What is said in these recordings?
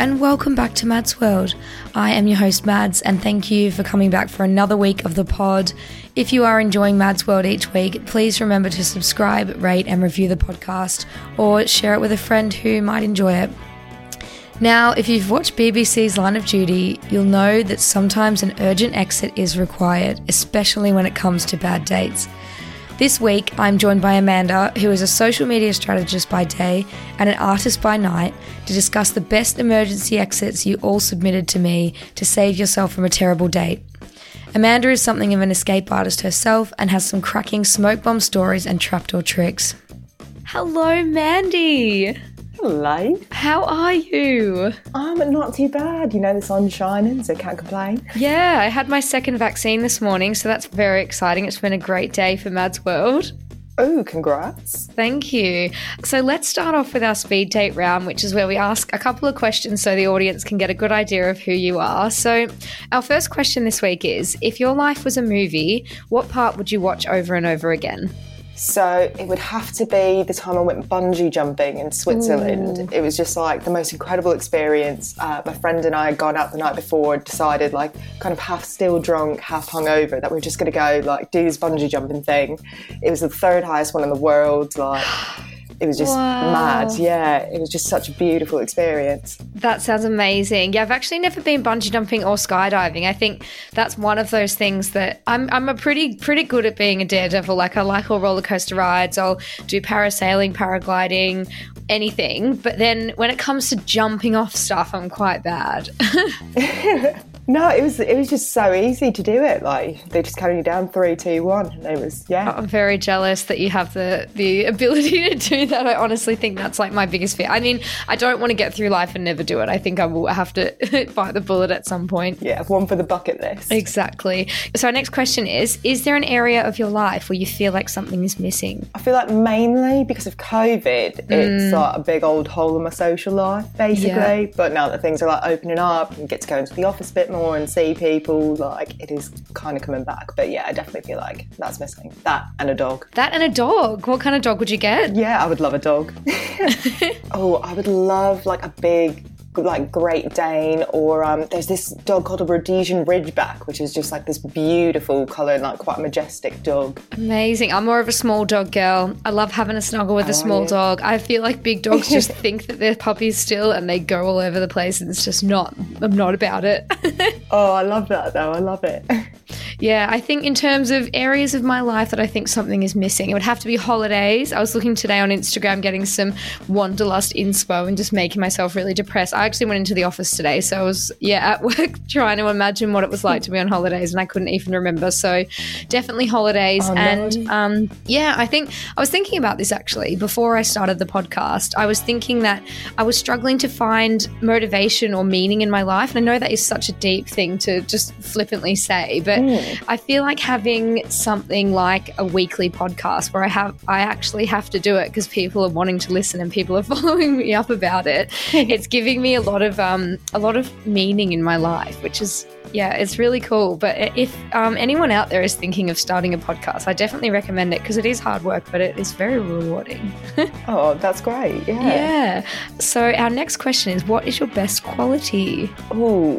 and welcome back to Mads World. I am your host, Mads, and thank you for coming back for another week of the pod. If you are enjoying Mads World each week, please remember to subscribe, rate, and review the podcast, or share it with a friend who might enjoy it. Now, if you've watched BBC's Line of Duty, you'll know that sometimes an urgent exit is required, especially when it comes to bad dates. This week, I'm joined by Amanda, who is a social media strategist by day and an artist by night, to discuss the best emergency exits you all submitted to me to save yourself from a terrible date. Amanda is something of an escape artist herself and has some cracking smoke bomb stories and trapdoor tricks. Hello, Mandy! Hello. How are you? I'm not too bad. You know, the sun's shining, so can't complain. Yeah, I had my second vaccine this morning, so that's very exciting. It's been a great day for Mads World. Oh, congrats. Thank you. So let's start off with our speed date round, which is where we ask a couple of questions so the audience can get a good idea of who you are. So, our first question this week is If your life was a movie, what part would you watch over and over again? So it would have to be the time I went bungee jumping in Switzerland. Ooh. It was just like the most incredible experience. Uh, my friend and I had gone out the night before, and decided like kind of half still drunk, half hungover that we are just going to go like do this bungee jumping thing. It was the third highest one in the world. Like it was just wow. mad. Yeah, it was just such a beautiful experience. That sounds amazing. Yeah, I've actually never been bungee jumping or skydiving. I think that's one of those things that I'm I'm a pretty pretty good at being a daredevil. Like I like all roller coaster rides. I'll do parasailing, paragliding, anything. But then when it comes to jumping off stuff, I'm quite bad. No, it was it was just so easy to do it. Like they just counted you down three, two, one, and it was yeah. I'm very jealous that you have the the ability to do that. I honestly think that's like my biggest fear. I mean, I don't want to get through life and never do it. I think I will have to bite the bullet at some point. Yeah, one for the bucket list. Exactly. So our next question is: Is there an area of your life where you feel like something is missing? I feel like mainly because of COVID, mm. it's like a big old hole in my social life, basically. Yeah. But now that things are like opening up and get to go into the office a bit more more and see people, like it is kind of coming back. But yeah, I definitely feel like that's missing. That and a dog. That and a dog. What kind of dog would you get? Yeah, I would love a dog. oh, I would love like a big like Great Dane, or um, there's this dog called a Rhodesian Ridgeback, which is just like this beautiful colour and like quite majestic dog. Amazing. I'm more of a small dog girl. I love having a snuggle with a small dog. I feel like big dogs just think that they're puppies still and they go all over the place, and it's just not. I'm not about it. oh, I love that though. I love it. Yeah, I think in terms of areas of my life that I think something is missing, it would have to be holidays. I was looking today on Instagram getting some wanderlust inspo and just making myself really depressed. I actually went into the office today, so I was yeah at work trying to imagine what it was like to be on holidays, and I couldn't even remember. So definitely holidays, oh, and no. um, yeah, I think I was thinking about this actually before I started the podcast. I was thinking that I was struggling to find motivation or meaning in my life, and I know that is such a deep thing to just flippantly say, but. Mm I feel like having something like a weekly podcast where I have I actually have to do it because people are wanting to listen and people are following me up about it. it's giving me a lot of um a lot of meaning in my life, which is yeah, it's really cool. But if um, anyone out there is thinking of starting a podcast, I definitely recommend it because it is hard work, but it is very rewarding. oh, that's great. Yeah. Yeah. So our next question is, what is your best quality? Oh,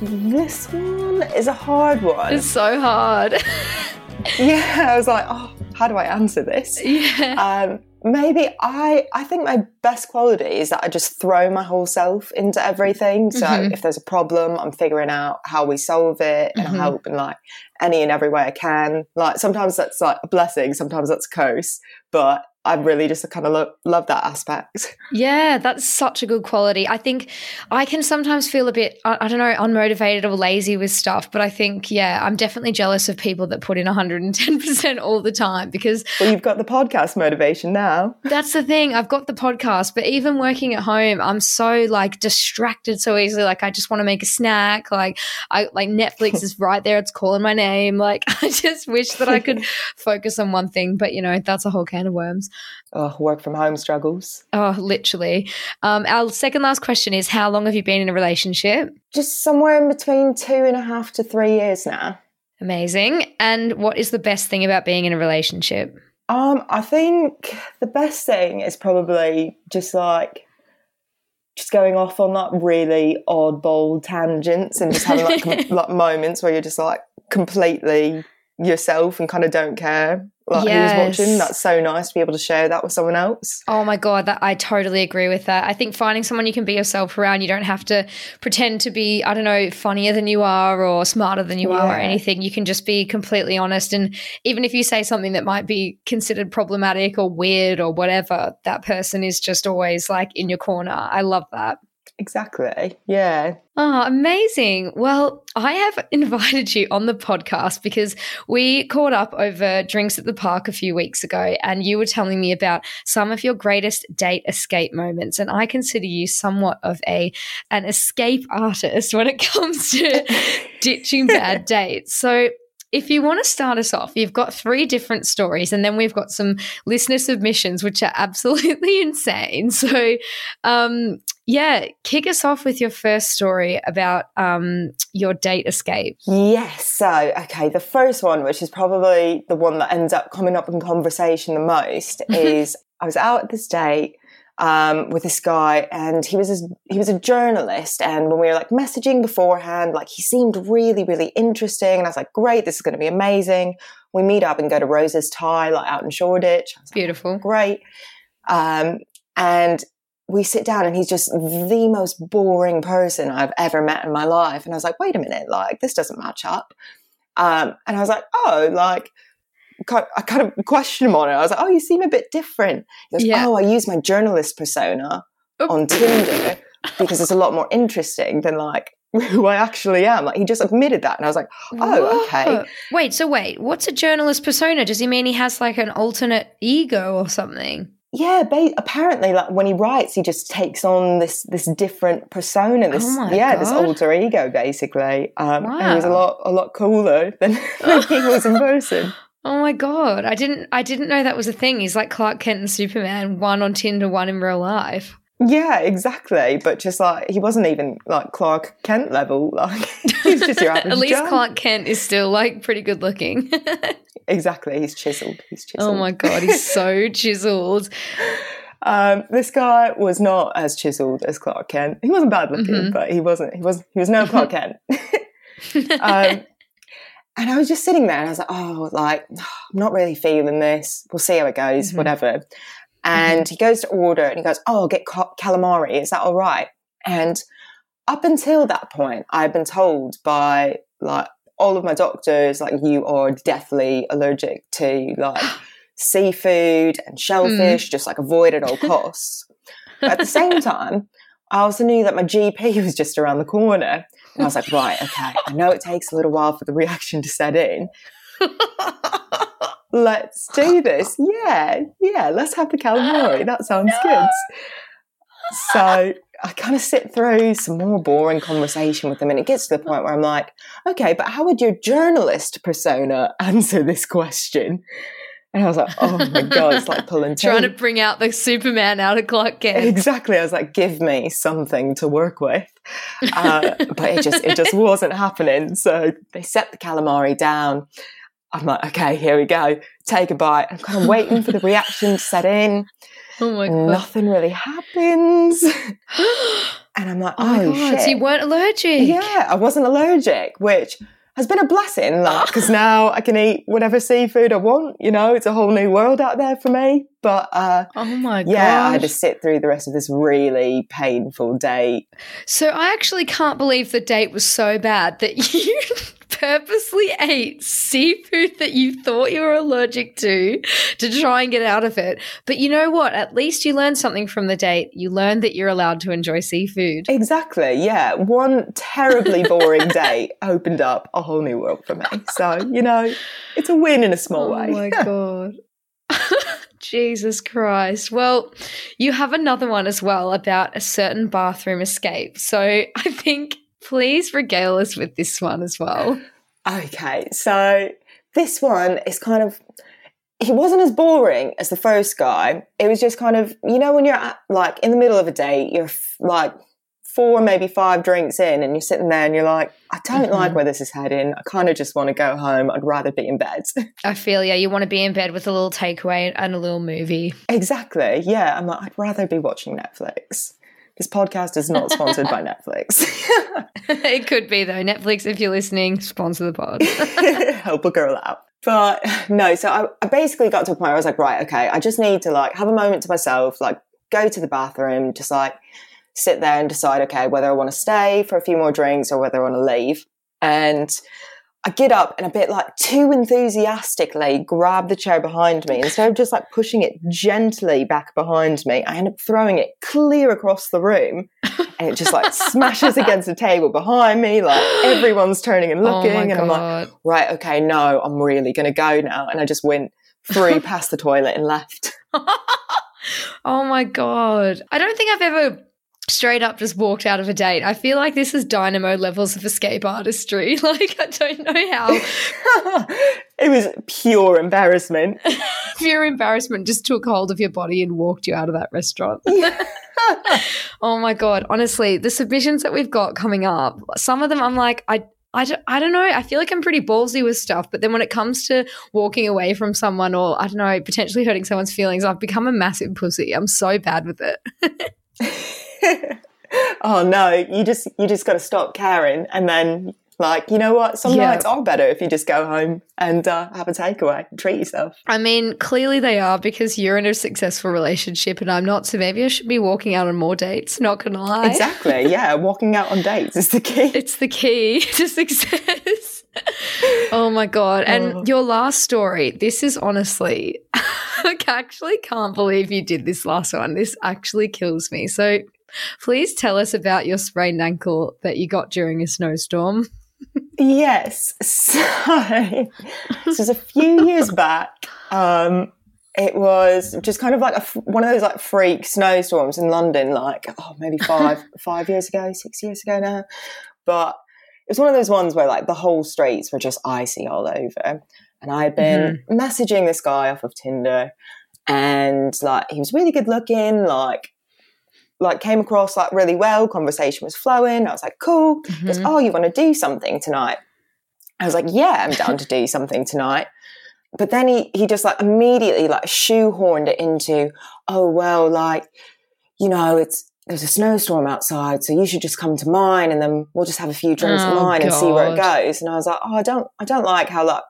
this one is a hard one. It's so hard. yeah, I was like, oh, how do I answer this? Yeah. Um, maybe I I think my best quality is that I just throw my whole self into everything. So mm-hmm. if there's a problem, I'm figuring out how we solve it and mm-hmm. help in like any and every way I can. Like sometimes that's like a blessing, sometimes that's a curse, but I really just kind of lo- love that aspect. Yeah, that's such a good quality. I think I can sometimes feel a bit, I, I, don't know, unmotivated or lazy with stuff, but I think, yeah, I'm definitely jealous of people that put in 110% all the time because. Well, you've got the podcast motivation now. That's the thing. I've got the podcast, but even working at home, I'm so like distracted so easily. Like, I just want to make a snack. Like, I like Netflix is right there. It's calling my name. Like, I just wish that I could focus on one thing, but you know, that's a whole can of worms oh, work from home struggles. Oh, literally. Um, our second last question is How long have you been in a relationship? Just somewhere in between two and a half to three years now. Amazing. And what is the best thing about being in a relationship? Um, I think the best thing is probably just like just going off on like really oddball tangents and just having like, like moments where you're just like completely yourself and kind of don't care like yes. who's watching. That's so nice to be able to share that with someone else. Oh my god, that I totally agree with that. I think finding someone you can be yourself around, you don't have to pretend to be, I don't know, funnier than you are or smarter than you yeah. are or anything. You can just be completely honest and even if you say something that might be considered problematic or weird or whatever, that person is just always like in your corner. I love that. Exactly. Yeah. Oh, amazing. Well, I have invited you on the podcast because we caught up over drinks at the park a few weeks ago and you were telling me about some of your greatest date escape moments and I consider you somewhat of a an escape artist when it comes to ditching bad dates. So, if you want to start us off, you've got three different stories, and then we've got some listener submissions, which are absolutely insane. So, um, yeah, kick us off with your first story about um, your date escape. Yes. So, okay, the first one, which is probably the one that ends up coming up in conversation the most, is I was out at this date um, with this guy, and he was a, he was a journalist. And when we were like messaging beforehand, like he seemed really really interesting, and I was like, great, this is going to be amazing. We meet up and go to Rosa's Thai, like out in Shoreditch. Like, Beautiful, great. Um, and we sit down and he's just the most boring person I've ever met in my life. And I was like, wait a minute, like this doesn't match up. Um, and I was like, oh, like I kind of questioned him on it. I was like, oh, you seem a bit different. He goes, yeah. oh, I use my journalist persona on Tinder because it's a lot more interesting than like who I actually am. Like he just admitted that, and I was like, "Oh, okay." Wait, so wait, what's a journalist persona? Does he mean he has like an alternate ego or something? Yeah, ba- apparently, like when he writes, he just takes on this this different persona, this oh yeah, God. this alter ego, basically. Um, wow. And he was a lot a lot cooler than, than he was in person. Oh my god, I didn't I didn't know that was a thing. He's like Clark Kent and Superman, one on Tinder, one in real life. Yeah, exactly. But just like he wasn't even like Clark Kent level. Like he's just your average. At least. Clark Kent is still like pretty good looking. Exactly. He's chiseled. He's chiseled. Oh my god, he's so chiseled. Um, this guy was not as chiseled as Clark Kent. He wasn't bad looking, mm-hmm. but he wasn't. He was. He was no Clark Kent. um, and I was just sitting there, and I was like, "Oh, like I'm not really feeling this. We'll see how it goes. Mm-hmm. Whatever." And mm-hmm. he goes to order and he goes, Oh, I'll get calamari. Is that all right? And up until that point, I'd been told by like all of my doctors, like, you are deathly allergic to like seafood and shellfish, mm. just like avoid at all costs. but at the same time, I also knew that my GP was just around the corner. And I was like, right, okay, I know it takes a little while for the reaction to set in let's do this. Yeah, yeah, let's have the calamari. That sounds good. So I kind of sit through some more boring conversation with them, and it gets to the point where I'm like, okay, but how would your journalist persona answer this question? And I was like, oh my God, it's like pulling Trying to bring out the Superman out of Clark Kent. Exactly. I was like, give me something to work with. Uh, but it just it just wasn't happening. So they set the calamari down. I'm like, okay, here we go. Take a bite. I'm kind of waiting for the reaction to set in. Oh my god. Nothing really happens. and I'm like, oh, Oh, god, shit. so you weren't allergic. Yeah, I wasn't allergic, which has been a blessing, like, because now I can eat whatever seafood I want. You know, it's a whole new world out there for me. But uh, Oh my god. yeah, I had to sit through the rest of this really painful date. So I actually can't believe the date was so bad that you purposely ate seafood that you thought you were allergic to to try and get out of it. But you know what? At least you learned something from the date. You learned that you're allowed to enjoy seafood. Exactly, yeah. One terribly boring date opened up a whole new world for me. So, you know, it's a win in a small Oh way. my god. Jesus Christ. Well, you have another one as well about a certain bathroom escape. So I think please regale us with this one as well. Okay, so this one is kind of. He wasn't as boring as the first guy. It was just kind of, you know, when you're at, like in the middle of a date, you're f- like four, maybe five drinks in, and you're sitting there and you're like, I don't like mm-hmm. where this is heading. I kind of just want to go home. I'd rather be in bed. I feel yeah, you want to be in bed with a little takeaway and a little movie. exactly. Yeah. I'm like, I'd rather be watching Netflix. This podcast is not sponsored by Netflix. it could be though. Netflix, if you're listening, sponsor the pod. help a girl out. But no, so I, I basically got to a point where I was like, right, okay, I just need to like have a moment to myself, like go to the bathroom, just like sit there and decide, okay, whether I want to stay for a few more drinks or whether I want to leave. And I get up and a bit like too enthusiastically grab the chair behind me. Instead of just like pushing it gently back behind me, I end up throwing it clear across the room and it just like smashes against the table behind me. Like everyone's turning and oh looking. oh and I'm like, right, okay, no, I'm really going to go now. And I just went through past the toilet and left. oh my god. I don't think I've ever straight up just walked out of a date. I feel like this is dynamo levels of escape artistry. Like I don't know how it was pure embarrassment. pure embarrassment just took hold of your body and walked you out of that restaurant. oh my god honestly the submissions that we've got coming up some of them i'm like i I don't, I don't know. I feel like I'm pretty ballsy with stuff, but then when it comes to walking away from someone or I don't know, potentially hurting someone's feelings, I've become a massive pussy. I'm so bad with it. oh no, you just you just got to stop caring, and then like you know what? Some Yeah. nights are better if you just go home and uh, have a takeaway, and treat yourself. I mean, clearly they are because you're in a successful relationship and I'm not. So maybe I should be walking out on more dates. Not gonna lie. Exactly. Yeah, walking out on dates is the key. It's the key to success. oh my God. And Oh. your last story, this is honestly, I actually can't believe you did this last one. This actually kills me. So please tell us about your sprained ankle that you got during a snowstorm. Yes. So this was a few years back. Um, it was just kind of like a one of those like freak snowstorms in London, like oh maybe five five years ago, six years ago now. But it was one of those ones where like the whole streets were just icy all over. And I had been messaging this guy off of Tinder, and like he was really good looking, like like came across like really well. Conversation was flowing. I was like, cool. He mm-hmm. goes, oh, you want to do something tonight? I was like, yeah, I'm down to do something tonight. But then he he just like immediately like shoehorned it into, oh well, like you know, it's there's a snowstorm outside, so you should just come to mine, and then we'll just have a few drinks at Oh, mine and see where it goes. And I was like, oh, I don't I don't like how like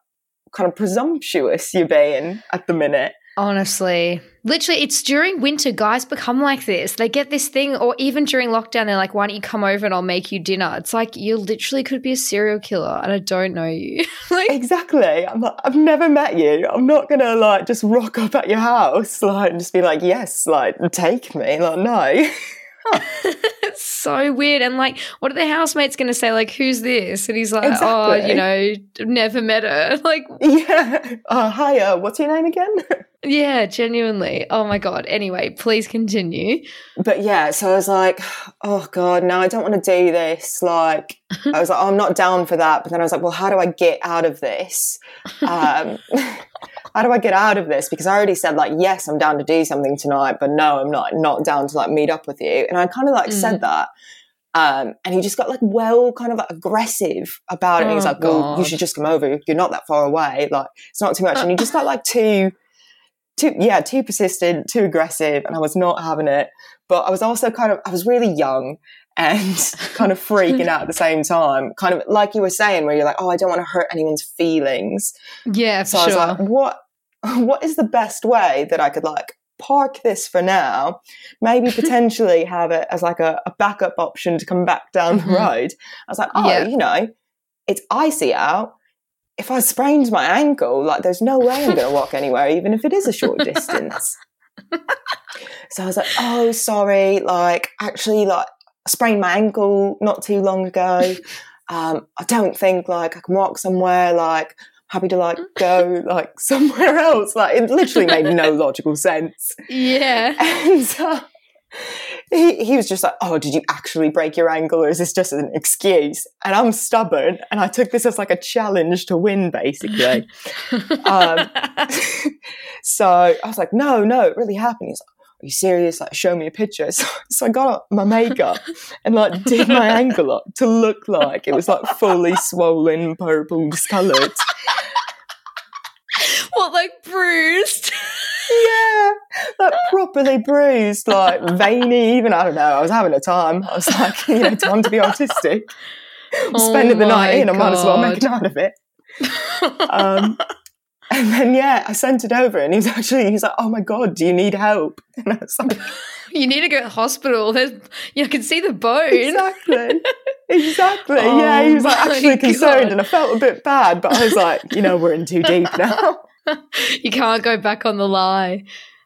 kind of presumptuous you're being at the minute. Honestly, literally, it's during winter. Guys become like this. They get this thing, or even during lockdown, they're like, "Why don't you come over and I'll make you dinner?" It's like you literally could be a serial killer, and I don't know you. like, Exactly. I'm like, I've never met you. I'm not gonna like just rock up at your house, like and just be like, yes, like take me. Like, no. That's so weird. And like, what are the housemates going to say? Like, who's this? And he's like, Exactly. oh, you know, never met her. Like, Yeah. Uh, hi, uh, what's your name again? Yeah, genuinely. Oh my God. Anyway, please continue. but yeah, so I was like, oh God, no, I don't want to do this. Like, I was like, oh, I'm not down for that. But then I was like, well, how do I get out of this? Um, how do I get out of this? Because I already said like, yes, I'm down to do something tonight, but no, I'm not not down to like meet up with you. And I kind of like said that. Um, and he just got like well kind of like, aggressive about it. and Oh, like, well, you should just come over. You're not that far away. Like, it's not too much. And he just got like too, too, yeah, too persistent, too aggressive. And I was not having it. But I was also kind of, I was really young and kind of freaking out at the same time. Kind of like you were saying, where you're like, oh, I don't want to hurt anyone's feelings. Yeah, for So I was sure. like, what, what is the best way that I could like park this for now? Maybe potentially have it as like a, a backup option to come back down the mm-hmm. road. I was like, oh, Yeah. you know, it's icy out. If I sprained my ankle, like there's no way I'm going to walk anywhere, even if it is a short distance. so I was like, oh, sorry. Like, actually, like, I sprained my ankle not too long ago. Um, I don't think like I can walk somewhere. Like, happy to like go like somewhere else. Like, it literally made no logical sense. yeah. And uh, he, he was just like, Oh, did you actually break your ankle or is this just an excuse? And I'm stubborn and I took this as like a challenge to win, basically. um, so I was like, No, no, it really happened. He's like, Are you serious? Like, show me a picture. So, so I got up my makeup and like did my ankle up to look like it was like fully swollen, purple, discolored. what, like bruised? Yeah, like properly bruised, like veiny. Even I don't know. I was having a time. I was like, you know, time to be artistic. I'm Oh spending the night in. I might as well make a night of it. Um, and then yeah, I sent it over, and he was actually he's like, "Oh my god, do you need help?" And I was like, you need to go to the hospital. There's, you can see the bone. "Exactly, exactly." Oh yeah, he was like actually concerned, God. and I felt a bit bad, but I was like, you know, we're in too deep now. you can't go back on the lie.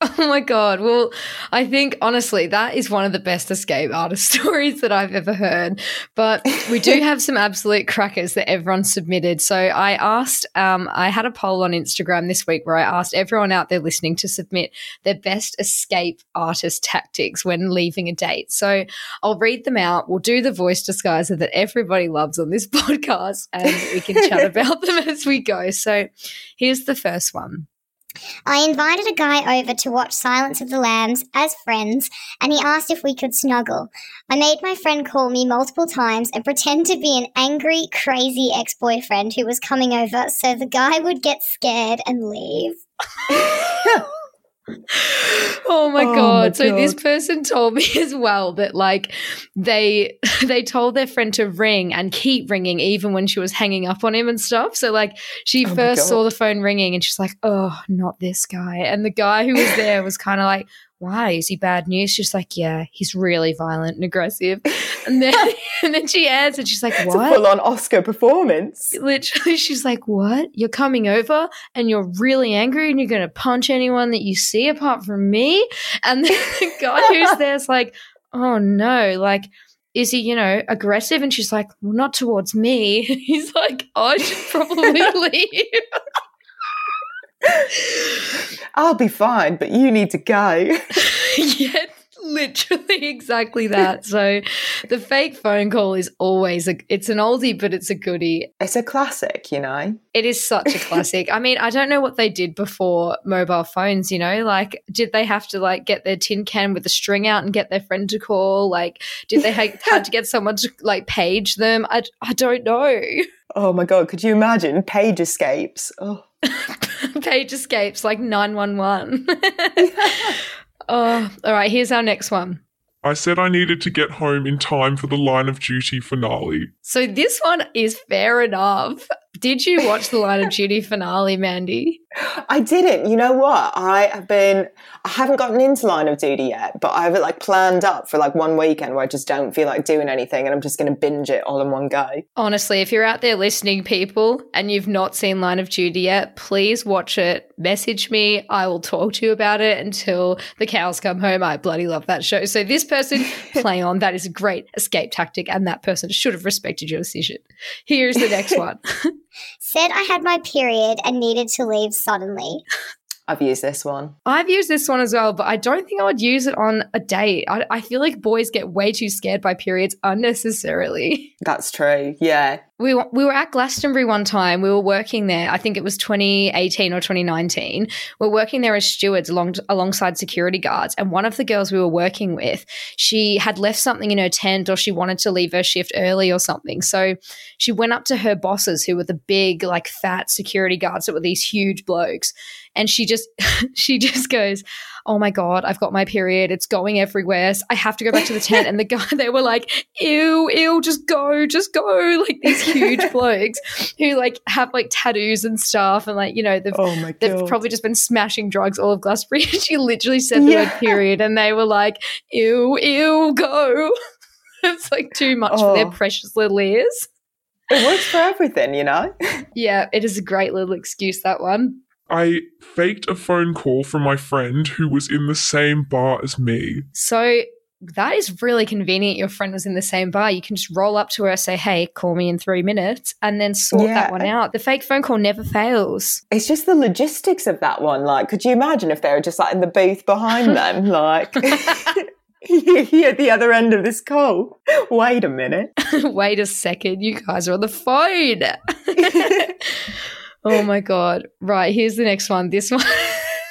Oh my god. Well, I think honestly that is one of the best escape artist stories that I've ever heard. But we do have some absolute crackers that everyone submitted. So I asked, um, I had a poll on Instagram this week where I asked everyone out there listening to submit their best escape artist tactics when leaving a date. So I'll read them out. We'll do the voice disguiser that everybody loves on this podcast, and we can chat about them as we go. So here's the first one. I invited a guy over to watch Silence of the Lambs as friends, and he asked if we could snuggle. I made my friend call me multiple times and pretend to be an angry, crazy ex boyfriend who was coming over so the guy would get scared and leave. oh my Oh god. my so this person told me as well that like they they told their friend to ring and keep ringing even when she was hanging up on him and stuff. So like she Oh first saw the phone ringing and she's like, "Oh, not this guy." And the guy who was there was kind of like, "Why? Is he bad news?" She's like, "Yeah, he's really violent and aggressive." And then and then she answered, she's like, "What?" full on Oscar performance. Literally, she's like, What? You're coming over and you're really angry and you're going to punch anyone that you see apart from me? And then the guy who's there's like, Oh no, like, is he, you know, aggressive? And she's like, Well, not towards me. He's like, oh, I should probably leave. I'll be fine, but you need to go. yeah, literally exactly that. So the fake phone call is always a, it's an oldie, but it's a goodie. It's a classic, you know. It is such a classic. I mean, I don't know what they did before mobile phones, you know? Like, did they have to like get their tin can with a string out and get their friend to call? Like, did they ha- had to get someone to like page them? I, I don't know. Oh my god, could you imagine page escapes? Oh, page escapes like 911. oh, all right, here's our next one. I said I needed to get home in time for the line of duty finale. So this one is fair enough. Did you watch the Line of Duty finale, Mandy? I didn't. You know what? I have been. I haven't gotten into Line of Duty yet, but I have it like planned up for like one weekend where I just don't feel like doing anything, and I'm just going to binge it all in one go. Honestly, if you're out there listening, people, and you've not seen Line of Duty yet, please watch it. Message me. I will talk to you about it until the cows come home. I bloody love that show. So this person, play on. That is a great escape tactic, and that person should have respected your decision. Here's the next one. Said I had my period and needed to leave suddenly. I've used this one. I've used this one as well, but I don't think I would use it on a date. I, I feel like boys get way too scared by periods unnecessarily. That's true. Yeah. We, w- we were at Glastonbury one time. We were working there. I think it was 2018 or 2019. We're working there as stewards along, alongside security guards. And one of the girls we were working with, she had left something in her tent or she wanted to leave her shift early or something. So she went up to her bosses, who were the big, like fat security guards that were these huge blokes. And she just, she just goes, oh my god i've got my period it's going everywhere i have to go back to the tent and the guy they were like ew ew just go just go like these huge blokes who like have like tattoos and stuff and like you know they've Oh my They've probably just been smashing drugs all of Glastonbury. And she literally said the Yeah. word period, and they were like, ew, ew, go. it's like too much for their Oh. precious little ears. it works for everything, you know. Yeah, it is a great little excuse, that one. I faked a phone call from my friend who was in the same bar as me. So that is really convenient. Your friend was in the same bar. You can just roll up to her, say, hey, call me in three minutes, and then sort that one out. The fake phone call never fails. It's just the logistics of that one. Like, could you imagine if they were just like in the booth behind them? Like, you at the other end of this call. Wait a minute. Wait a second, you guys are on the phone. oh my god. Right, here's the next one. This one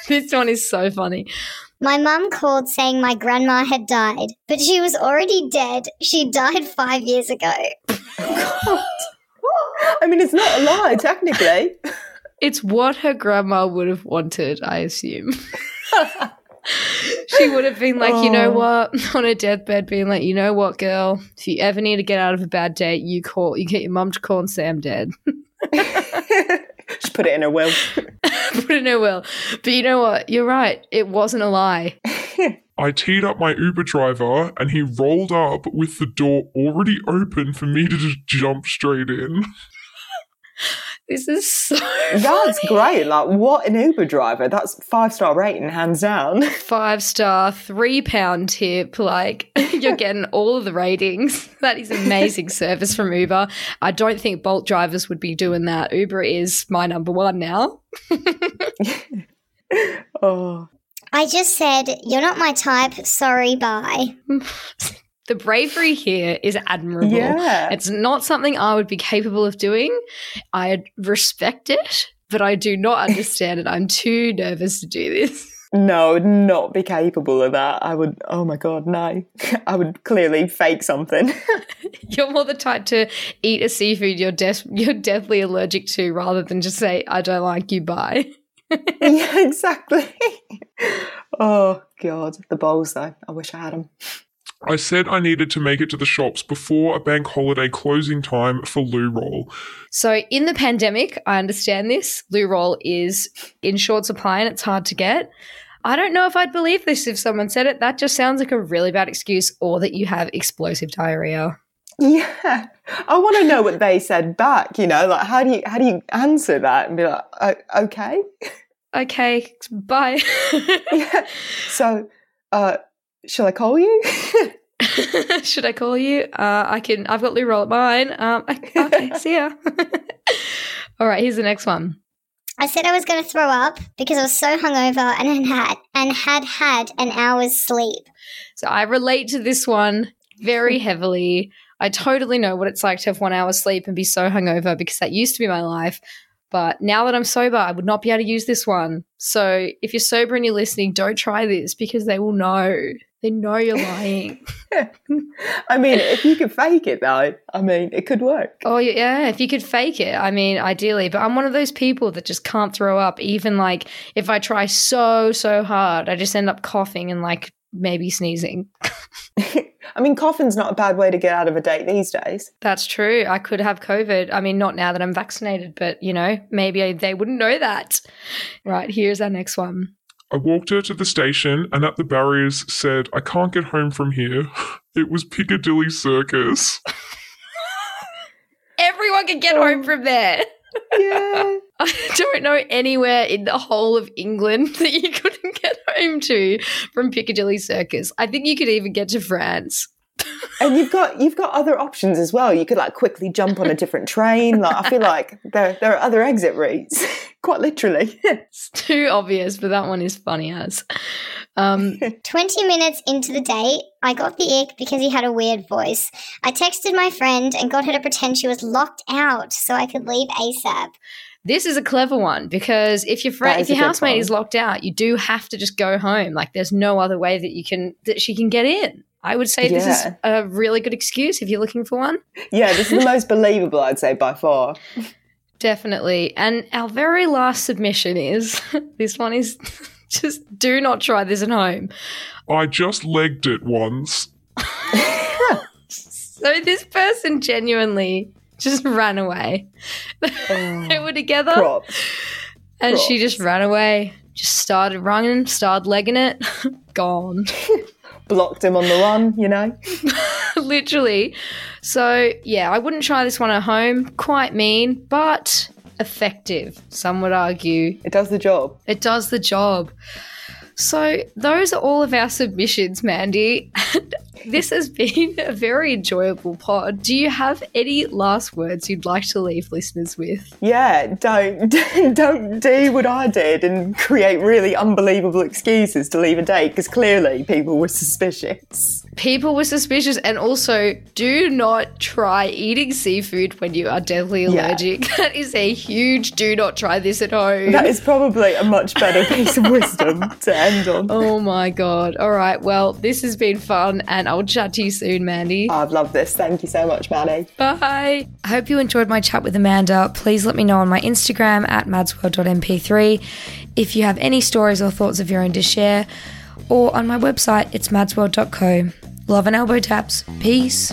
this one is so funny. My mum called saying my grandma had died, but she was already dead. She died five years ago. God. I mean, it's not a lie, technically. It's what her grandma would have wanted, I assume. she would have been like, you know Oh. what, on her deathbed, being like, you know what, girl, if you ever need to get out of a bad date, you call, you get your mum to call and say I'm dead. Just put it in a will. Put it in her will. But you know what? You're right. It wasn't a lie. I teed up my Uber driver and he rolled up with the door already open for me to just jump straight in. This is so That's great. Like, what an Uber driver. That's five star rating, hands down. five star, three pound tip. Like you're getting all of the ratings. That is amazing service from Uber. I don't think Bolt drivers would be doing that. Uber is my number one now. Oh, I just said, You're not my type. Sorry, bye. The bravery here is admirable. yeah. It's not something I would be capable of doing. I respect it, but I do not understand it. I'm too nervous to do this. No, I would not be capable of that. I would, oh my God, no. I would clearly fake something. You're more the type to eat a seafood you're des- you're deathly allergic to rather than just say I don't like you bye. yeah, exactly. oh god, the bowls though. I wish I had them. I said I needed to make it to the shops before a bank holiday closing time for loo roll. So, in the pandemic, I understand this. Loo roll is in short supply and it's hard to get. I don't know if I'd believe this if someone said it. That just sounds like a really bad excuse, or that you have explosive diarrhea. Yeah, I want to know what they said back. You know, like how do you how do you answer that and be like, "O- okay, Okay, bye. yeah. So, uh, shall I call you? Should I call you? Uh, I can. I've got loo roll at mine. Um, okay, see ya. All right, here's the next one. I said I was going to throw up because I was so hungover and had and had had an hour's sleep. So I relate to this one very heavily. I totally know what it's like to have one hour's sleep and be so hungover because that used to be my life. But now that I'm sober, I would not be able to use this one. So if you're sober and you're listening, don't try this because they will know. They know you're lying. I mean, if you could fake it though, I mean, it could work. oh, yeah. If you could fake it, I mean, ideally. But I'm one of those people that just can't throw up. Even like if I try so, so hard, I just end up coughing and like maybe sneezing. I mean, coughing's not a bad way to get out of a date these days. That's true. I could have COVID. I mean, not now that I'm vaccinated, but you know, maybe I, they wouldn't know that. Right, here's our next one. I walked her to the station and at the barriers said, I can't get home from here. It was Piccadilly Circus. Everyone can get home from there. Yeah. I don't know anywhere in the whole of England that you couldn't get home to from Piccadilly Circus. I think you could even get to France. And you've got you've got other options as well. You could like quickly jump on a different train. Like I feel like there there are other exit routes, quite literally. It's too obvious, but that one is funny as. Um, 20 minutes into the date, I got the ick because he had a weird voice. I texted my friend and got her to pretend she was locked out so I could leave ASAP. this is a clever one because if your friend, if your housemate one. is locked out, you do have to just go home. Like there's no other way that you can that she can get in. I would say this is a really good excuse if you're looking for one. yeah, this is the most believable I'd say by far. Definitely. And our very last submission is this one is just do not try this at home. I just legged it once. So this person genuinely just ran away. Oh. they were together Props. and she just ran away. Just started running, started legging it, gone. Blocked him on the run, you know. Literally. So, yeah, I wouldn't try this one at home. Quite mean, but effective, some would argue. It does the job. It does the job. So, those are all of our submissions, Mandy. This has been a very enjoyable pod. Do you have any last words you'd like to leave listeners with? Yeah, don't don't do what I did and create really unbelievable excuses to leave a date because clearly people were suspicious. People were suspicious, and also do not try eating seafood when you are deathly Yeah. allergic. That is a huge do not try this at home. That is probably a much better piece of wisdom to end on. Oh my god. All right. Well, this has been fun and I'll chat to you soon, Mandy. Oh, I've loved this. Thank you so much, Maddie. Bye. I hope you enjoyed my chat with Amanda. Please let me know on my Instagram at madsworld.mp3 if you have any stories or thoughts of your own to share, or on my website, it's madsworld.co. Love and elbow taps. Peace.